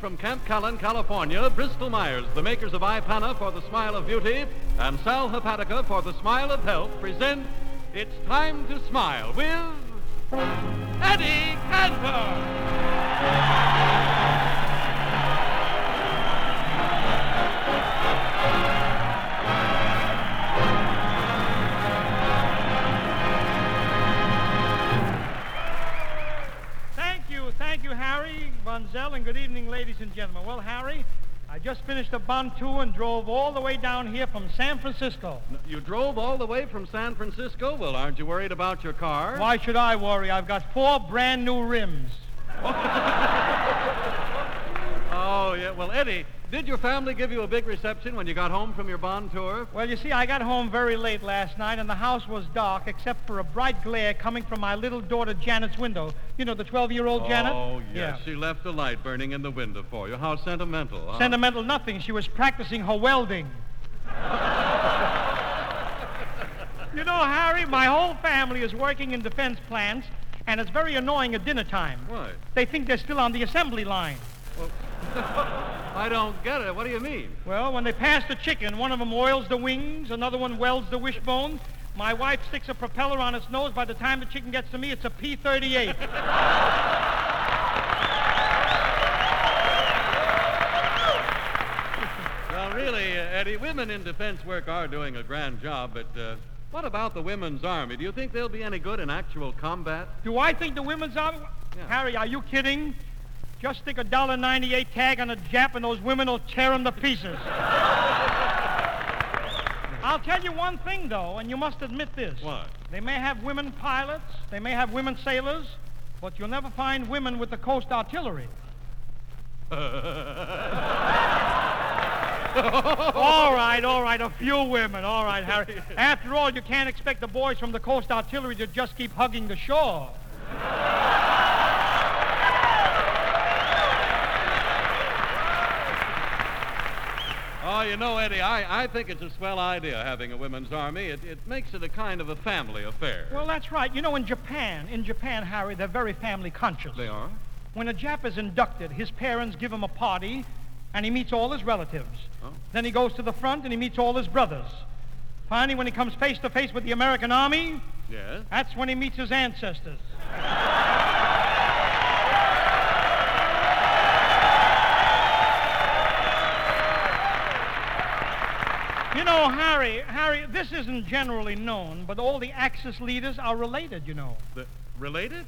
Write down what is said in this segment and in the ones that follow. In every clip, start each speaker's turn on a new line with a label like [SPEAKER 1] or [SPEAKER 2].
[SPEAKER 1] From Camp Callan, California, Bristol Myers, the makers of Ipana for the smile of beauty and Sal Hepatica for the smile of health, present It's Time to Smile with Eddie Cantor.
[SPEAKER 2] Zell, and good evening, ladies and gentlemen. Well, Harry, I just finished a Bond tour and drove all the way down here from San Francisco.
[SPEAKER 1] You drove all the way from San Francisco? Well, aren't you worried about your car?
[SPEAKER 2] Why should I worry? I've got four brand new rims.
[SPEAKER 1] Oh, yeah. Well, Eddie, did your family give you a big reception when you got home from your Bond tour?
[SPEAKER 2] Well, you see, I got home very late last night, and the house was dark except for a bright glare coming from my little daughter Janet's window. You know, the 12-year-old Janet?
[SPEAKER 1] Oh, yes.
[SPEAKER 2] Yeah.
[SPEAKER 1] She left a light burning in the window for you. How sentimental. huh?
[SPEAKER 2] Sentimental nothing. She was practicing her welding. you know, Harry, my whole family is working in defense plants, and it's very annoying at dinner time.
[SPEAKER 1] Why?
[SPEAKER 2] They think they're still on the assembly line.
[SPEAKER 1] I don't get it. What do you mean?
[SPEAKER 2] Well, when they pass the chicken, one of them oils the wings, another one welds the wishbone. My wife sticks a propeller on its nose. By the time the chicken gets to me, it's a P-38.
[SPEAKER 1] Well, really, uh, Eddie, women in defense work are doing a grand job, but uh, what about the women's army? Do you think they'll be any good in actual combat?
[SPEAKER 2] Do I think the women's army?
[SPEAKER 1] Yeah.
[SPEAKER 2] Harry, are you kidding? Just stick a dollar ninety-eight tag on a Jap, and those women will tear them to pieces. I'll tell you one thing, though, and you must admit this.
[SPEAKER 1] What?
[SPEAKER 2] They may have women pilots, they may have women sailors, but you'll never find women with the coast artillery. all right, all right, a few women. All right, Harry. After all, you can't expect the boys from the coast artillery to just keep hugging the shore.
[SPEAKER 1] Oh, you know, Eddie, I, I think it's a swell idea having a women's army. It, it makes it a kind of a family affair.
[SPEAKER 2] Well, that's right. You know, in Japan, in Japan, Harry, they're very family conscious.
[SPEAKER 1] they are?
[SPEAKER 2] When a Jap is inducted, his parents give him a party, and he meets all his relatives.
[SPEAKER 1] Oh.
[SPEAKER 2] Then he goes to the front and he meets all his brothers. Finally, when he comes face to face with the American Army,
[SPEAKER 1] Yes.
[SPEAKER 2] that's when he meets his ancestors. You know, Harry, Harry, this isn't generally known, but all the Axis leaders are related, you know.
[SPEAKER 1] The, related?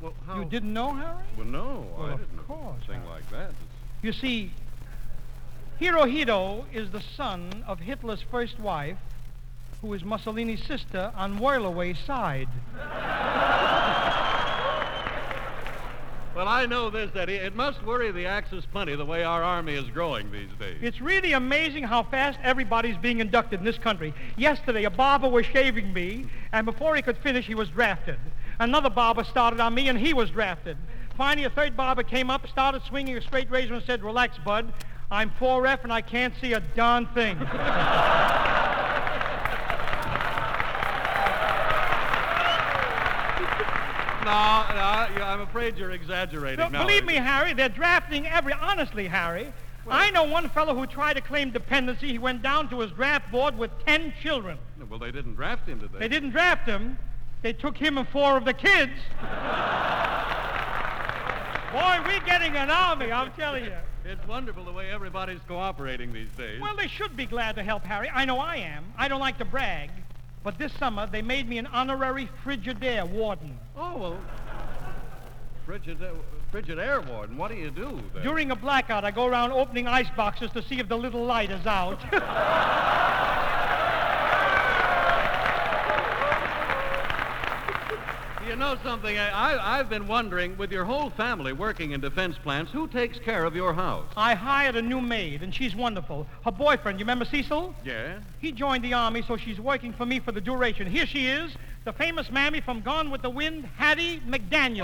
[SPEAKER 1] Well, how?
[SPEAKER 2] You didn't know, Harry?
[SPEAKER 1] Well, no,
[SPEAKER 2] Well,
[SPEAKER 1] I didn't.
[SPEAKER 2] Of course,
[SPEAKER 1] Thing
[SPEAKER 2] Harry.
[SPEAKER 1] like that.
[SPEAKER 2] You see, Hirohito is the son of Hitler's first wife, who is Mussolini's sister on Whirlaway's side.
[SPEAKER 1] Well, I know this, Eddie. It must worry the Axis plenty the way our army is growing these days.
[SPEAKER 2] It's really amazing how fast everybody's being inducted in this country. Yesterday, a barber was shaving me, and before he could finish, he was drafted. Another barber started on me, and he was drafted. Finally, a third barber came up, started swinging a straight razor, and said, Relax, bud. I'm 4F, and I can't see a darn thing.
[SPEAKER 1] No, no, you- I'm afraid you're exaggerating.
[SPEAKER 2] No, believe me, Harry, they're drafting every. Honestly, Harry, I know one fellow who tried to claim dependency. He went down to his draft board with ten children.
[SPEAKER 1] Well, they didn't draft him, did they?
[SPEAKER 2] They didn't draft him. They took him and four of the kids. Boy, we're getting an army, I'm telling you.
[SPEAKER 1] It's wonderful the way everybody's cooperating these days.
[SPEAKER 2] Well, they should be glad to help, Harry. I know I am. I don't like to brag. But this summer, they made me an honorary Frigidaire warden.
[SPEAKER 1] oh, well, frigid, frigid air warden, what do you do then?
[SPEAKER 2] During a blackout, I go around opening ice boxes to see if the little light is out.
[SPEAKER 1] know something? I, I've been wondering, with your whole family working in defense plants, who takes care of your house?
[SPEAKER 2] I hired a new maid, and she's wonderful. Her boyfriend, you remember Cecil?
[SPEAKER 1] Yeah?
[SPEAKER 2] He joined the army, so she's working for me for the duration. Here she is, the famous mammy from Gone with the Wind, Hattie McDaniel.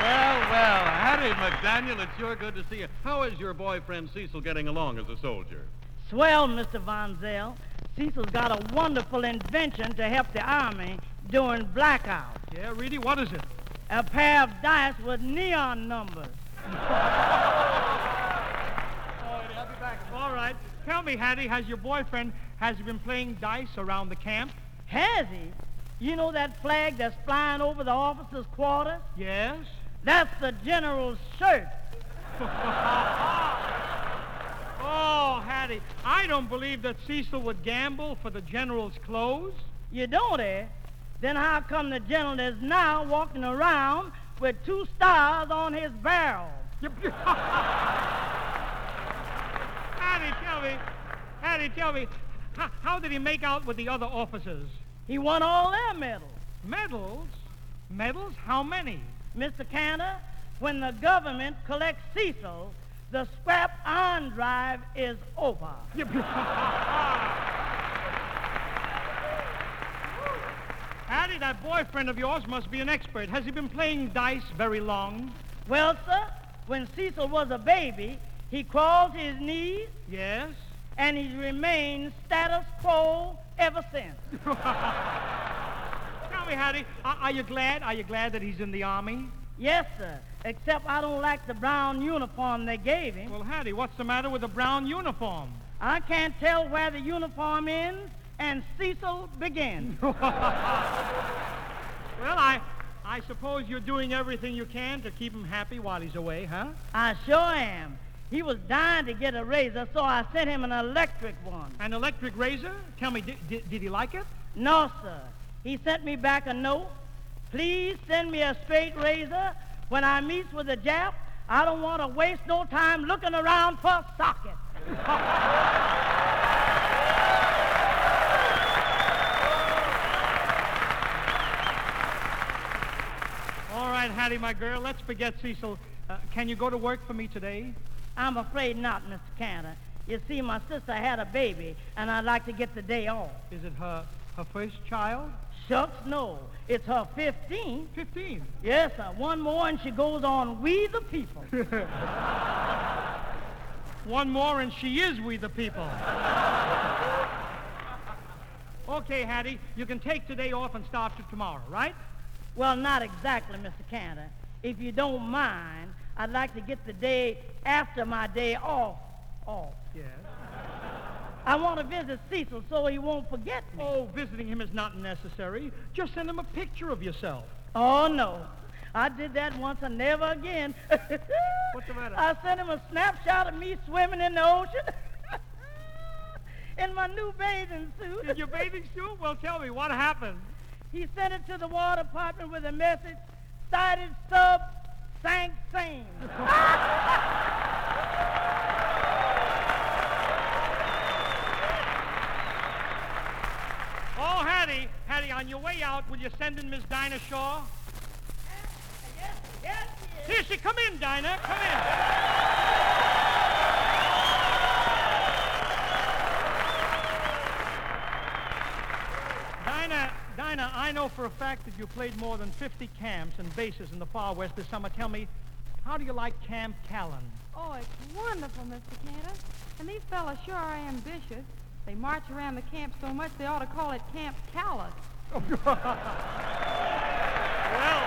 [SPEAKER 1] Well, well, Hattie McDaniel, it's sure good to see you. How is your boyfriend Cecil getting along as a soldier?
[SPEAKER 3] Swell, Mr. Von Zell. Cecil's got a wonderful invention to help the Army during blackouts.
[SPEAKER 2] Yeah, Reedy, what is it?
[SPEAKER 3] A pair of dice with neon numbers.
[SPEAKER 2] All right. Tell me, Hattie, has your boyfriend, has he been playing dice around the camp?
[SPEAKER 3] Has he? You know that flag that's flying over the officers' quarters?
[SPEAKER 2] Yes.
[SPEAKER 3] That's the general's shirt.
[SPEAKER 2] Oh, Hattie, I don't believe that Cecil would gamble for the general's clothes.
[SPEAKER 3] You don't, eh? Then how come the general is now walking around with two stars on his barrel?
[SPEAKER 2] Hattie, tell me, Hattie, tell me, how, how did he make out with the other officers?
[SPEAKER 3] He won all their medals.
[SPEAKER 2] Medals? Medals? How many?
[SPEAKER 3] Mr. Cantor, when the government collects Cecil, the scrap iron drive is over.
[SPEAKER 2] Hattie, that boyfriend of yours must be an expert. Has he been playing dice very long?
[SPEAKER 3] Well, sir, when Cecil was a baby, he crawled to his knees
[SPEAKER 2] Yes.
[SPEAKER 3] and he's remained status quo ever since.
[SPEAKER 2] Tell me, Hattie, are, are you glad? Are you glad that he's in the army?
[SPEAKER 3] Yes, sir, except I don't like the brown uniform they gave him.
[SPEAKER 2] Well, Hattie, what's the matter with the brown uniform?
[SPEAKER 3] I can't tell where the uniform ends and Cecil begins.
[SPEAKER 2] Well, I, I suppose you're doing everything you can to keep him happy while he's away, huh?
[SPEAKER 3] I sure am. He was dying to get a razor, so I sent him an electric one.
[SPEAKER 2] An electric razor? Tell me, did, did, did he like it?
[SPEAKER 3] No, sir. He sent me back a note. Please send me a straight razor. When I meets with a Jap, I don't want to waste no time looking around for sockets.
[SPEAKER 2] All right, Hattie, my girl, let's forget Cecil. Uh, can you go to work for me today?
[SPEAKER 3] I'm afraid not, Mr. Cantor. You see, my sister had a baby, and I'd like to get the day off.
[SPEAKER 2] Is it her, her first child?
[SPEAKER 3] Shucks, no. It's her 15th.
[SPEAKER 2] 15.
[SPEAKER 3] Yes, sir. One more, and she goes on We the People.
[SPEAKER 2] One more, and she is We the People. okay, Hattie, you can take today off and start to tomorrow, right?
[SPEAKER 3] Well, not exactly, Mr. Cantor. If you don't mind, I'd like to get the day after my day off. Off.
[SPEAKER 2] Yes.
[SPEAKER 3] I want to visit Cecil so he won't forget me.
[SPEAKER 2] Oh, visiting him is not necessary. Just send him a picture of yourself.
[SPEAKER 3] Oh, no. I did that once and never again.
[SPEAKER 2] What's the matter?
[SPEAKER 3] I sent him a snapshot of me swimming in the ocean in my new bathing suit.
[SPEAKER 2] In your bathing suit? Well, tell me, what happened?
[SPEAKER 3] He sent it to the War Department with a message, cited sub, sank sane.
[SPEAKER 2] Hattie, Hattie, on your way out, will you send in Miss Dinah Shore?
[SPEAKER 3] yes, yes, yes.
[SPEAKER 2] Here she, come in, Dinah, come in. Dinah, Dinah, I know for a fact that you played more than 50 camps and bases in the far west this summer. Tell me, how do you like Camp Callan?
[SPEAKER 4] Oh, it's wonderful, Mr. Cantor. And these fellas sure are ambitious. They march around the camp so much they ought to call it Camp Callus.
[SPEAKER 2] Well,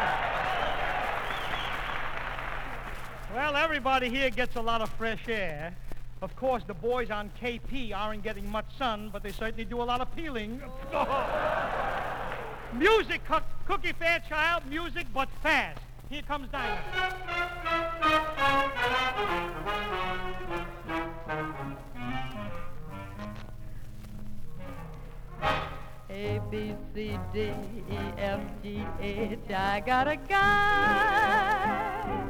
[SPEAKER 2] well, everybody here gets a lot of fresh air. Of course, the boys on KP aren't getting much sun, but they certainly do a lot of peeling. music, Cook, Cookie Fairchild, music, but fast. Here comes Dinah.
[SPEAKER 4] C, D, E, F, G, H. I got a guy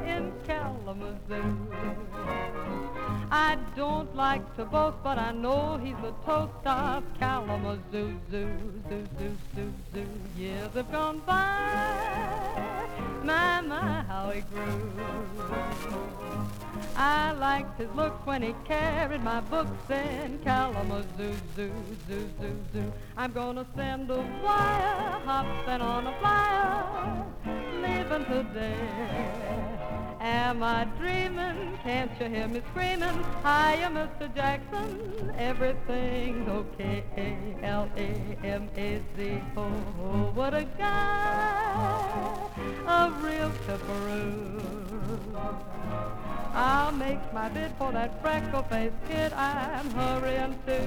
[SPEAKER 4] in Kalamazoo. I don't like to boast, but I know he's the toast of Kalamazoo. Zoo, zoo, zoo, zoo, zoo. Years have gone by. My, my, how he grew. I liked his looks when he carried my books in Kalamazoo, zoo, zoo, zoo, zoo. I'm gonna send a wire, hopping on a flyer, leaving today. Am I dreaming? Can't you hear me screaming? Hiya, Mr. Jackson. Everything's okay. L-A-M-A-Z. Oh, what a guy. A real tipperoo. I'll make my bid for that freckle-faced kid I'm hurrying to.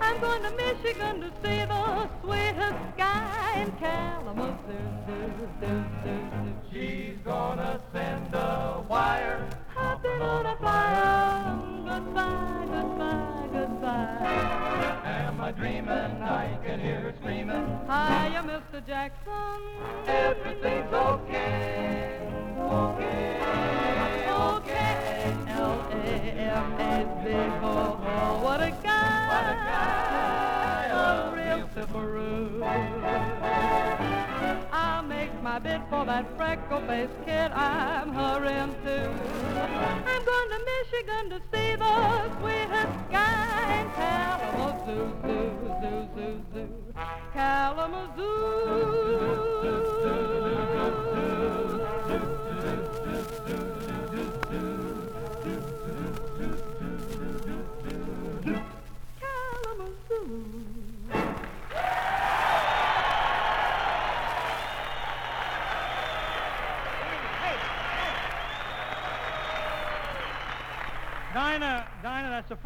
[SPEAKER 4] I'm going to Michigan to see the sweetest guy in Kalamazoo.
[SPEAKER 5] She's gonna send a wire.
[SPEAKER 4] Hopping on a flyer. Goodbye, goodbye, goodbye.
[SPEAKER 5] Am I dreaming? I can hear her screaming.
[SPEAKER 4] Hiya, Mr. Jackson.
[SPEAKER 5] Everything's. Okay. Okay.
[SPEAKER 4] For that freckle-faced kid I'm hurrying to. I'm going to Michigan to see the sweetest guy in Kalamazoo, zoo, zoo, zoo, zoo. Kalamazoo.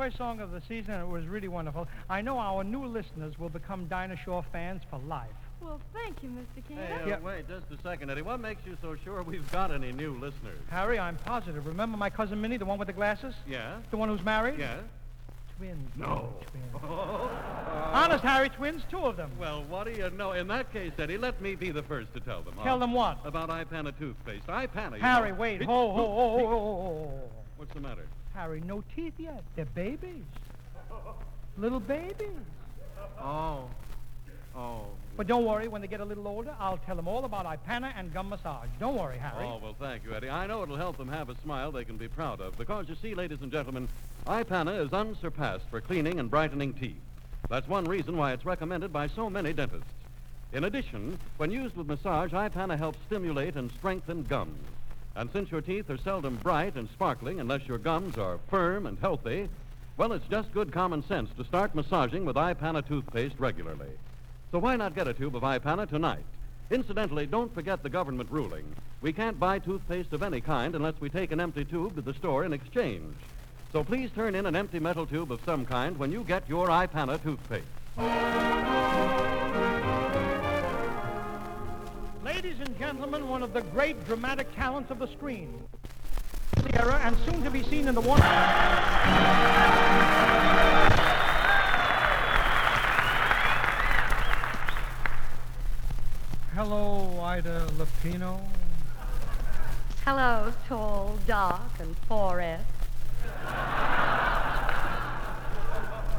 [SPEAKER 2] First song of the season, and it was really wonderful. I know our new listeners will become Dinah Shore fans for life.
[SPEAKER 6] Well, thank you, Mr. King.
[SPEAKER 1] Hey, uh,
[SPEAKER 2] Yeah.
[SPEAKER 1] wait just a second, Eddie. What makes you so sure we've got any new listeners?
[SPEAKER 2] Harry, I'm positive. Remember my cousin Minnie, the one with the glasses?
[SPEAKER 1] Yeah?
[SPEAKER 2] The one who's married?
[SPEAKER 1] Yeah?
[SPEAKER 2] Twins.
[SPEAKER 1] No.
[SPEAKER 2] Twins.
[SPEAKER 1] Oh.
[SPEAKER 2] Honest, Harry, twins, two of them.
[SPEAKER 1] Well, what do you know? In that case, Eddie, let me be the first to tell them.
[SPEAKER 2] Tell
[SPEAKER 1] huh?
[SPEAKER 2] them what?
[SPEAKER 1] About Ipana toothpaste. Ipana, you
[SPEAKER 2] Harry,
[SPEAKER 1] know.
[SPEAKER 2] wait.
[SPEAKER 1] It-
[SPEAKER 2] Ho, ho, ho, ho, ho, ho, ho.
[SPEAKER 1] What's the matter?
[SPEAKER 2] Harry, no teeth yet. They're babies. Little babies.
[SPEAKER 1] Oh. Oh.
[SPEAKER 2] But don't worry, when they get a little older, I'll tell them all about Ipana and gum massage. Don't worry, Harry.
[SPEAKER 1] Oh, well, thank you, Eddie. I know it'll help them have a smile they can be proud of. Because, you see, ladies and gentlemen, Ipana is unsurpassed for cleaning and brightening teeth. That's one reason why it's recommended by so many dentists. In addition, when used with massage, Ipana helps stimulate and strengthen gums. And since your teeth are seldom bright and sparkling unless your gums are firm and healthy, well, it's just good common sense to start massaging with Ipana toothpaste regularly. So why not get a tube of Ipana tonight? Incidentally, don't forget the government ruling. We can't buy toothpaste of any kind unless we take an empty tube to the store in exchange. So please turn in an empty metal tube of some kind when you get your Ipana toothpaste.
[SPEAKER 2] And gentlemen, one of the great dramatic talents of the screen. The era and soon to be seen in the one. Hello, Ida Lupino.
[SPEAKER 6] Hello, tall, dark, and 4S.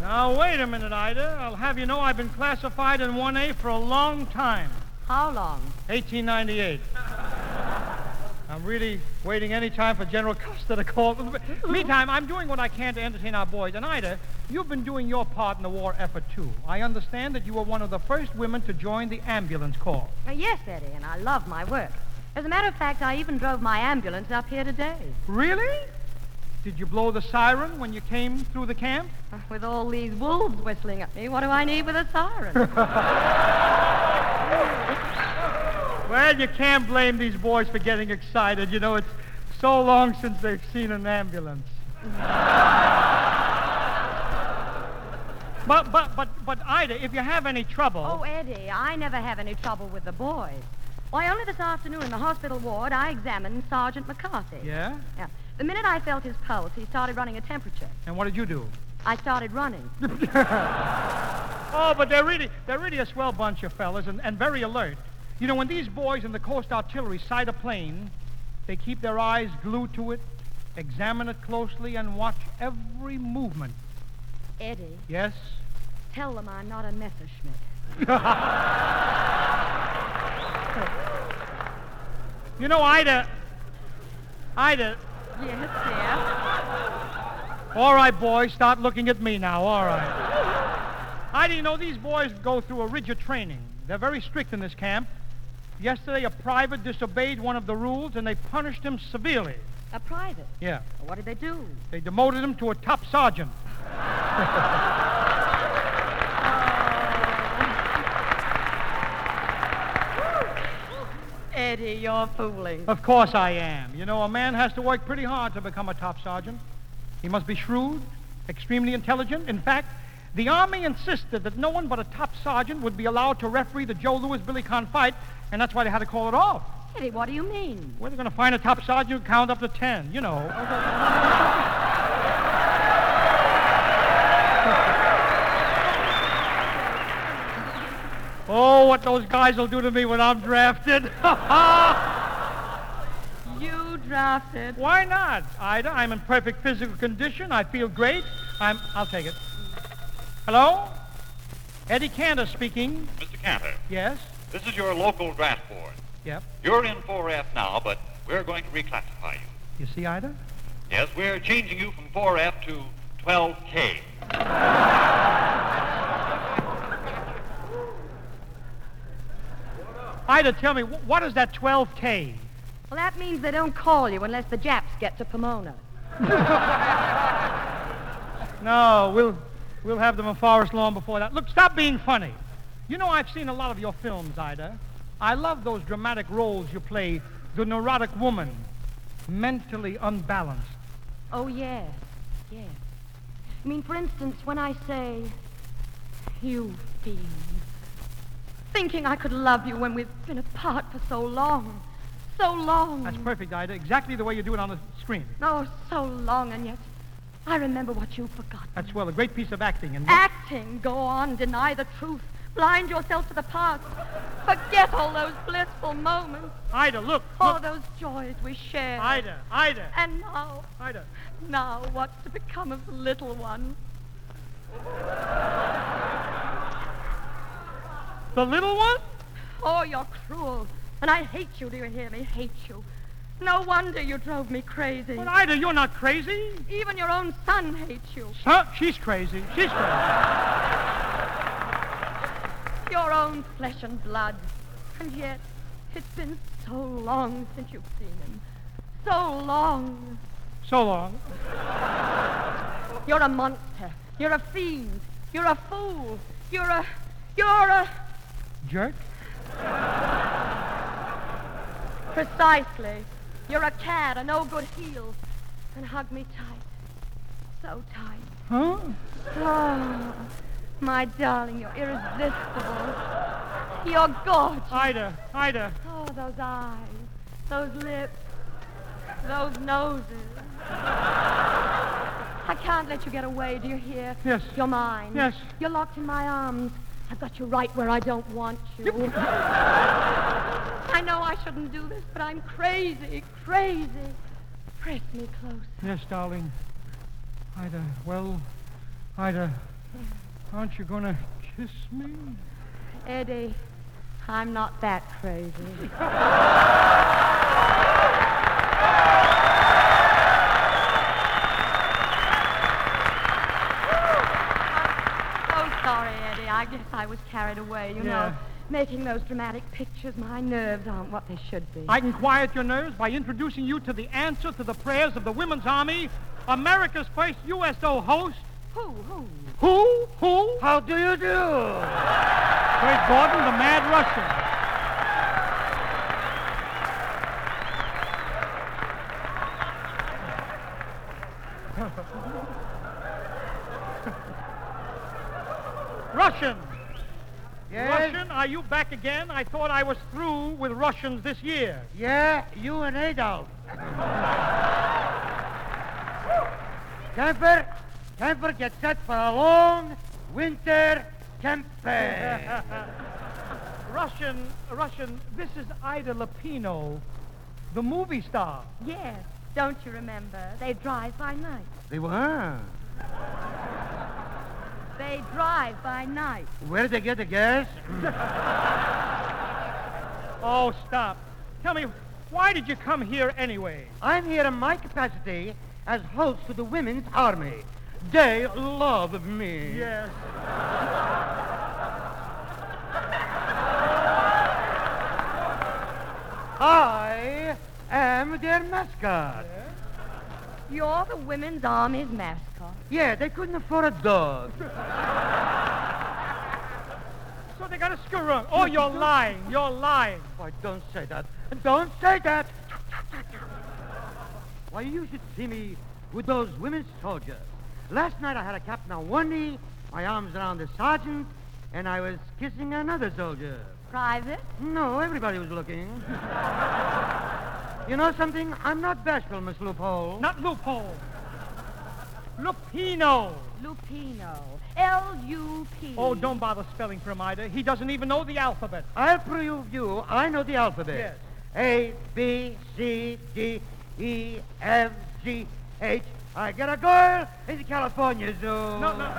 [SPEAKER 2] Now, wait a minute, Ida. I'll have you know I've been classified in 1A for a long time.
[SPEAKER 6] How long?
[SPEAKER 2] 1898. I'm really waiting any time for General Custer to call. Meantime, I'm doing what I can to entertain our boys. And Ida, you've been doing your part in the war effort, too. I understand that you were one of the first women to join the ambulance corps.
[SPEAKER 6] Uh, yes, Eddie, and I love my work. As a matter of fact, I even drove my ambulance up here today.
[SPEAKER 2] Really? Did you blow the siren when you came through the camp?
[SPEAKER 6] Uh, With all these wolves whistling at me, what do I need with a siren?
[SPEAKER 2] Well, you can't blame these boys for getting excited. You know, it's so long since they've seen an ambulance. but, but, but, but, Ida, if you have any trouble.
[SPEAKER 6] oh, Eddie, I never have any trouble with the boys. Why, only this afternoon in the hospital ward, I examined Sergeant McCarthy.
[SPEAKER 2] Yeah?
[SPEAKER 6] Yeah. The minute I felt his pulse, he started running a temperature.
[SPEAKER 2] And what did you do?
[SPEAKER 6] I started running.
[SPEAKER 2] Oh, but they're really, they're really a swell bunch of fellas and, and very alert. You know, when these boys in the Coast Artillery sight a plane, they keep their eyes glued to it, examine it closely, and watch every movement.
[SPEAKER 6] Eddie,
[SPEAKER 2] Yes?
[SPEAKER 6] tell them I'm not a Messerschmitt.
[SPEAKER 2] You know, Ida. Ida.
[SPEAKER 6] Yes, dear.
[SPEAKER 2] All right, boys, start looking at me now. All right. Ida, you know, these boys go through a rigid training. They're very strict in this camp. Yesterday, a private disobeyed one of the rules, and they punished him severely.
[SPEAKER 6] A private.
[SPEAKER 2] Yeah.
[SPEAKER 6] What did they do?
[SPEAKER 2] They demoted him to a top sergeant.
[SPEAKER 6] Eddie, you're fooling.
[SPEAKER 2] Of course I am. You know, a man has to work pretty hard to become a top sergeant. He must be shrewd, extremely intelligent. In fact, the Army insisted that no one but a top sergeant would be allowed to referee the Joe Louis Billy Conn fight, and that's why they had to call it off.
[SPEAKER 6] Eddie, what do you mean?
[SPEAKER 2] Where are they going to find a top sergeant who count up to ten? You know. oh, what those guys will do to me when I'm drafted.
[SPEAKER 6] You drafted.
[SPEAKER 2] Why not, Ida? I'm in perfect physical condition. I feel great. I'm. I'll take it. Hello? Eddie Cantor speaking.
[SPEAKER 7] Mr. Cantor,
[SPEAKER 2] Yes.
[SPEAKER 7] this is your local draft board.
[SPEAKER 2] Yep.
[SPEAKER 7] You're in 4F now, but we're going to reclassify you.
[SPEAKER 2] You see, Ida?
[SPEAKER 7] Yes, we're changing you from 4F to 12K.
[SPEAKER 2] Ida, tell me, wh- what is that 12K?
[SPEAKER 6] Well, that means they don't call you unless the Japs get to Pomona.
[SPEAKER 2] No, we'll we'll have them in Forest Lawn before that. Look, stop being funny. You know I've seen a lot of your films, Ida. I love those dramatic roles you play, the neurotic woman, mentally unbalanced.
[SPEAKER 6] Oh, yes. Yes. I mean, for instance, when I say, you fiend, thinking I could love you when we've been apart for so long. So long.
[SPEAKER 2] That's perfect, Ida. Exactly the way you do it on the screen.
[SPEAKER 6] Oh, so long, and yet I remember what you forgot.
[SPEAKER 2] That's well, a great piece of acting. And
[SPEAKER 6] Acting. Go on, deny the truth. Blind yourself to the past. Forget all those blissful moments.
[SPEAKER 2] Ida, look,
[SPEAKER 6] All
[SPEAKER 2] look.
[SPEAKER 6] those joys we shared.
[SPEAKER 2] Ida, Ida,
[SPEAKER 6] And now,
[SPEAKER 2] Ida.
[SPEAKER 6] now, what's to become of the little one?
[SPEAKER 2] The little one?
[SPEAKER 6] Oh, you're cruel. And I hate you, do you hear me? Hate you. No wonder you drove me crazy.
[SPEAKER 2] But Ida, you're not crazy.
[SPEAKER 6] Even your own son hates you.
[SPEAKER 2] Huh? She's crazy. She's crazy.
[SPEAKER 6] Your own flesh and blood. And yet, it's been so long since you've seen him. So long.
[SPEAKER 2] So long.
[SPEAKER 6] You're a monster. You're a fiend. You're a fool. You're a. You're a.
[SPEAKER 2] Jerk?
[SPEAKER 6] Precisely. You're a cad, a no good heel. And hug me tight. So tight.
[SPEAKER 2] Huh?
[SPEAKER 6] Oh, my darling, you're irresistible. You're gorgeous.
[SPEAKER 2] Ida, Ida.
[SPEAKER 6] Oh, those eyes, those lips, those noses. I can't let you get away, do you hear?
[SPEAKER 2] Yes.
[SPEAKER 6] You're mine.
[SPEAKER 2] Yes.
[SPEAKER 6] You're locked in my arms. I've got you right where I don't want you. I know I shouldn't do this, but I'm crazy, crazy. Press me close.
[SPEAKER 2] Yes, darling. Ida, well, Ida, aren't you going to kiss me?
[SPEAKER 6] Eddie, I'm not that crazy. Oh, sorry, Eddie. I guess I was carried away, you
[SPEAKER 2] Yeah.
[SPEAKER 6] know. Making those dramatic pictures, my nerves aren't what they should be.
[SPEAKER 2] I can quiet your nerves by introducing you to the answer to the prayers of the Women's Army, America's first USO host.
[SPEAKER 6] Who, who?
[SPEAKER 2] Who? Who? How do you do? Bert Gordon, the Mad Russian. Russian. Russian, are you back again? I thought I was through with Russians this year.
[SPEAKER 8] Yeah, you and Adolf. Camper, camper, get set for a long winter campaign.
[SPEAKER 2] Russian, Russian, this is Ida Lupino, the movie star.
[SPEAKER 6] Yes. Don't you remember? They drive by night.
[SPEAKER 8] they were.
[SPEAKER 6] They drive by night.
[SPEAKER 8] Where did they get the gas?
[SPEAKER 2] Oh, stop. Tell me, why did you come here anyway?
[SPEAKER 8] I'm here in my capacity as host for the Women's Army. They love me.
[SPEAKER 2] Yes.
[SPEAKER 8] I'm their mascot.
[SPEAKER 6] You're the Women's Army's mascot.
[SPEAKER 8] Yeah, they couldn't afford a dog.
[SPEAKER 2] So they got a screw around. Oh, you're lying. You're lying.
[SPEAKER 8] Why, don't say that. Don't say that. Why, you should see me with those women soldiers. Last night I had a captain on one knee, my arms around the sergeant, and I was kissing another soldier.
[SPEAKER 6] Private?
[SPEAKER 8] No, everybody was looking. you know something? I'm not bashful, Miss Loophole.
[SPEAKER 2] Not loophole. Lupino.
[SPEAKER 6] Lupino. L-U-P.
[SPEAKER 2] Oh, don't bother spelling for him, Ida. He doesn't even know the alphabet.
[SPEAKER 8] I'll prove you I know the alphabet.
[SPEAKER 2] Yes.
[SPEAKER 8] A, B, C, D, E, F, G, H. I got a girl in the California Zoo.
[SPEAKER 2] No, no.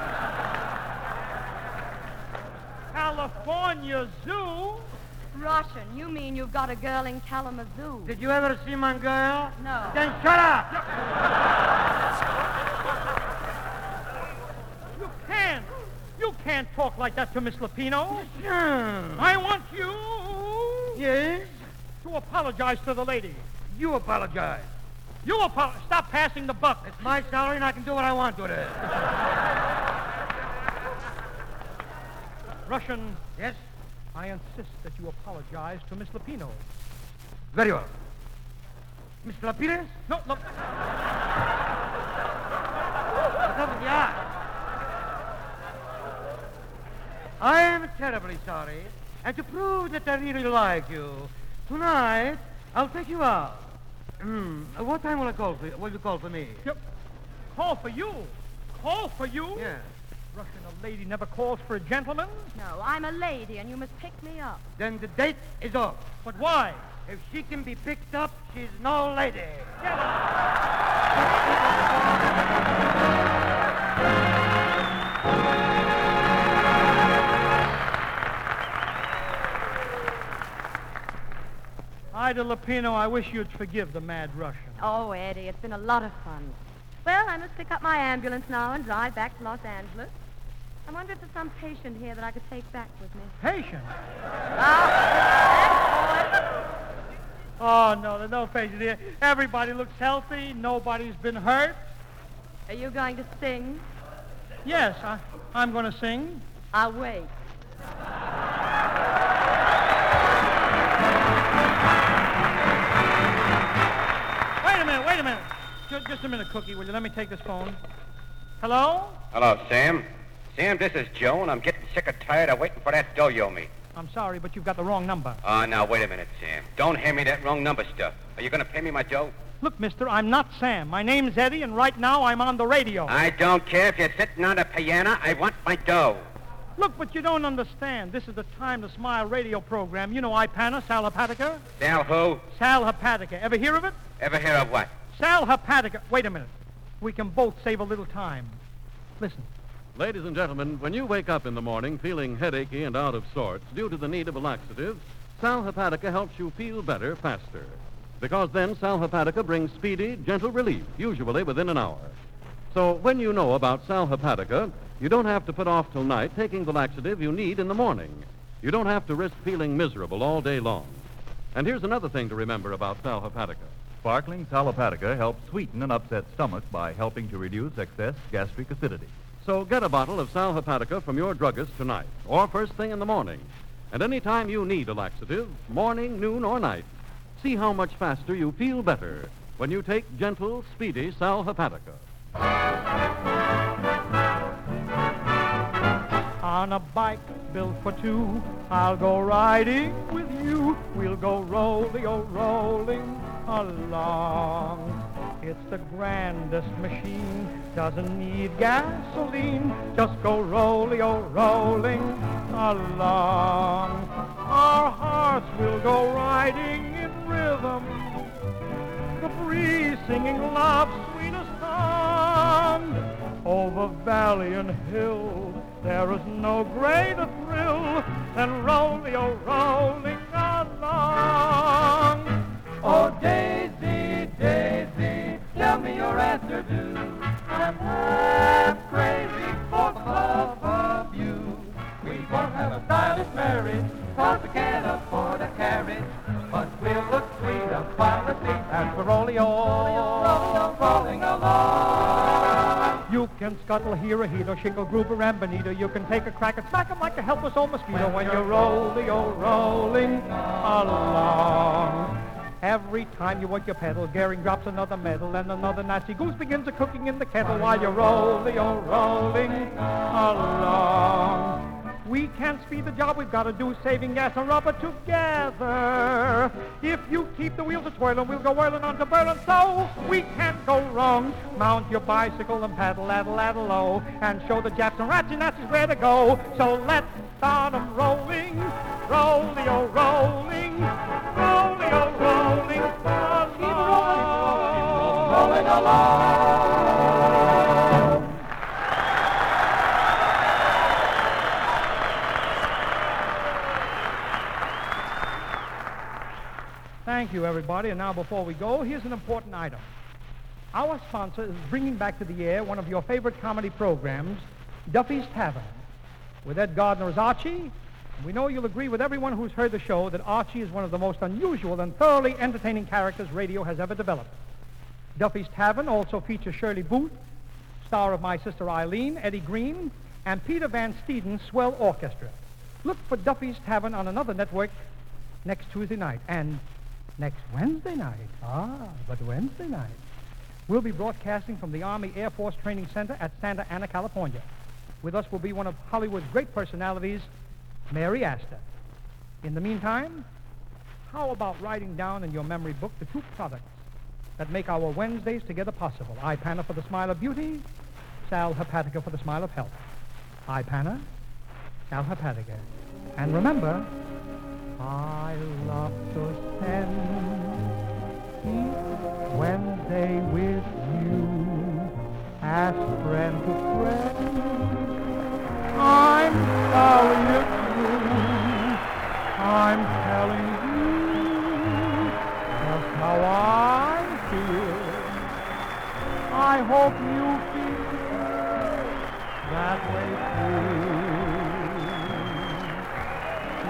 [SPEAKER 2] California Zoo?
[SPEAKER 6] Russian. You mean you've got a girl in Kalamazoo?
[SPEAKER 8] Did you ever see my girl?
[SPEAKER 6] No.
[SPEAKER 8] Then shut up.
[SPEAKER 2] You can't. You can't talk like that to Miss Lupino.
[SPEAKER 8] Sure.
[SPEAKER 2] I want you
[SPEAKER 8] Yes?
[SPEAKER 2] to apologize to the lady.
[SPEAKER 8] You apologize.
[SPEAKER 2] You apo- stop passing the buck.
[SPEAKER 8] It's my salary and I can do what I want with it.
[SPEAKER 2] Russian,
[SPEAKER 8] Yes?
[SPEAKER 2] I insist that you apologize to Miss Lupino.
[SPEAKER 8] Very well. Mr. Lapidus?
[SPEAKER 2] No, look.
[SPEAKER 8] What's up with the eye? I am terribly sorry. And to prove that I really like you, tonight I'll take you out. Hmm. What time will I call for you? Will you call for me?
[SPEAKER 2] Yep. Call for you. Call for you?
[SPEAKER 8] Yeah.
[SPEAKER 2] Russian, a lady never calls for a gentleman.
[SPEAKER 6] No, I'm a lady, and you must pick me up.
[SPEAKER 8] Then the date is off.
[SPEAKER 2] But why?
[SPEAKER 8] If she can be picked up, she's no lady.
[SPEAKER 2] Ida Lupino, I wish you'd forgive the mad Russian.
[SPEAKER 6] Oh, Eddie, it's been a lot of fun. Well, I must pick up my ambulance now and drive back to Los Angeles. I wonder if there's some patient here that I could take back with me.
[SPEAKER 2] Patient?
[SPEAKER 6] Ah,
[SPEAKER 2] Oh, no, there's no patient here. Everybody looks healthy. Nobody's been hurt.
[SPEAKER 6] Are you going to sing?
[SPEAKER 2] Yes, I, I'm going to sing.
[SPEAKER 6] I'll wait.
[SPEAKER 2] Just, a minute, Cookie, will you? Let me take this phone. Hello?
[SPEAKER 9] Hello, Sam. Sam, this is Joe, and I'm getting sick and tired of waiting for that dough you owe me.
[SPEAKER 2] I'm sorry, but you've got the wrong number.
[SPEAKER 9] Ah, now, wait a minute, Sam. Don't hand me that wrong number stuff. Are you going to pay me my dough?
[SPEAKER 2] Look, mister, I'm not Sam. My name's Eddie, and right now I'm on the radio.
[SPEAKER 9] I don't care if you're sitting on a piano. I want my dough.
[SPEAKER 2] Look, but you don't understand. This is the Time to Smile radio program. You know Ipana, Sal Hepatica?
[SPEAKER 9] Sal who?
[SPEAKER 2] Sal Hepatica. Ever hear of it?
[SPEAKER 9] Ever hear of what?
[SPEAKER 2] Sal Hepatica. Wait a minute. We can both save a little time. Listen.
[SPEAKER 1] Ladies and gentlemen, when you wake up in the morning feeling headachy and out of sorts due to the need of a laxative, Sal Hepatica helps you feel better faster. Because then Sal Hepatica brings speedy, gentle relief, usually within an hour. So when you know about Sal Hepatica, you don't have to put off till night taking the laxative you need in the morning. You don't have to risk feeling miserable all day long. And here's another thing to remember about Sal Hepatica.
[SPEAKER 10] Sparkling Sal Hepatica helps sweeten an upset stomach by helping to reduce excess gastric acidity.
[SPEAKER 1] So get a bottle of Sal Hepatica from your druggist tonight, or first thing in the morning. And any time you need a laxative, morning, noon, or night, see how much faster you feel better when you take gentle, speedy Sal Hepatica.
[SPEAKER 2] On a bike built for two, I'll go riding with you. We'll go rolling, oh, rolling along. It's the grandest machine, doesn't need gasoline. Just go rolling, oh, rolling along. Our hearts will go riding in rhythm. The breeze singing love's sweetest song. Over valley and hill, there is no greater thrill than rolling, oh, rolling
[SPEAKER 5] had to do. I'm half crazy for the love of you. We won't have a stylish marriage, cause we can't afford a carriage. But we'll look sweet upon the seat and Ferrolio,
[SPEAKER 2] Ferrolio, rolling along. You can scuttle here a heater, shingle, groover, and bonito. You can take a crack and smack him like a helpless old mosquito when, when you're, you're rolling, rolling along. Every time you work your pedal, gearing drops another medal, and another nasty goose begins a cooking in the kettle while you're rolling, you're rolling along. We can't speed the job, we've got to do saving gas and rubber together. If you keep the wheels a twirling, we'll go whirling on to Berlin, so we can't go wrong. Mount your bicycle and paddle, addle, addle low, and show the Japs and rats and Nazis where to go. So let's start 'em rolling, rolling, oh, rolling, rolling, oh, rolling, Keep rolling along. Thank you, everybody. And now, before we go, here's an important item. Our sponsor is bringing back to the air one of your favorite comedy programs, Duffy's Tavern, with Ed Gardner as Archie. We know you'll agree with everyone who's heard the show that Archie is one of the most unusual and thoroughly entertaining characters radio has ever developed. Duffy's Tavern also features Shirley Booth, star of My Sister Eileen, Eddie Green, and Peter Van Steeden's swell orchestra. Look for Duffy's Tavern on another network next Tuesday night and next Wednesday night. Ah, but Wednesday night. We'll be broadcasting from the Army Air Force Training Center at Santa Ana, California. With us will be one of Hollywood's great personalities, Mary Astor. In the meantime, how about writing down in your memory book the two products that make our Wednesdays together possible? Ipana for the smile of beauty, Sal Hepatica for the smile of health. Ipana, Sal Hepatica. And remember, I love to spend each Wednesday with you as friend to friend. I'm sorry. I'm telling you just how I feel. I hope you feel that way too.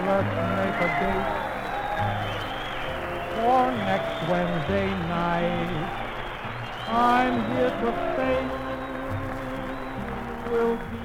[SPEAKER 2] Let's make a date for next Wednesday night. I'm here to stay. Will be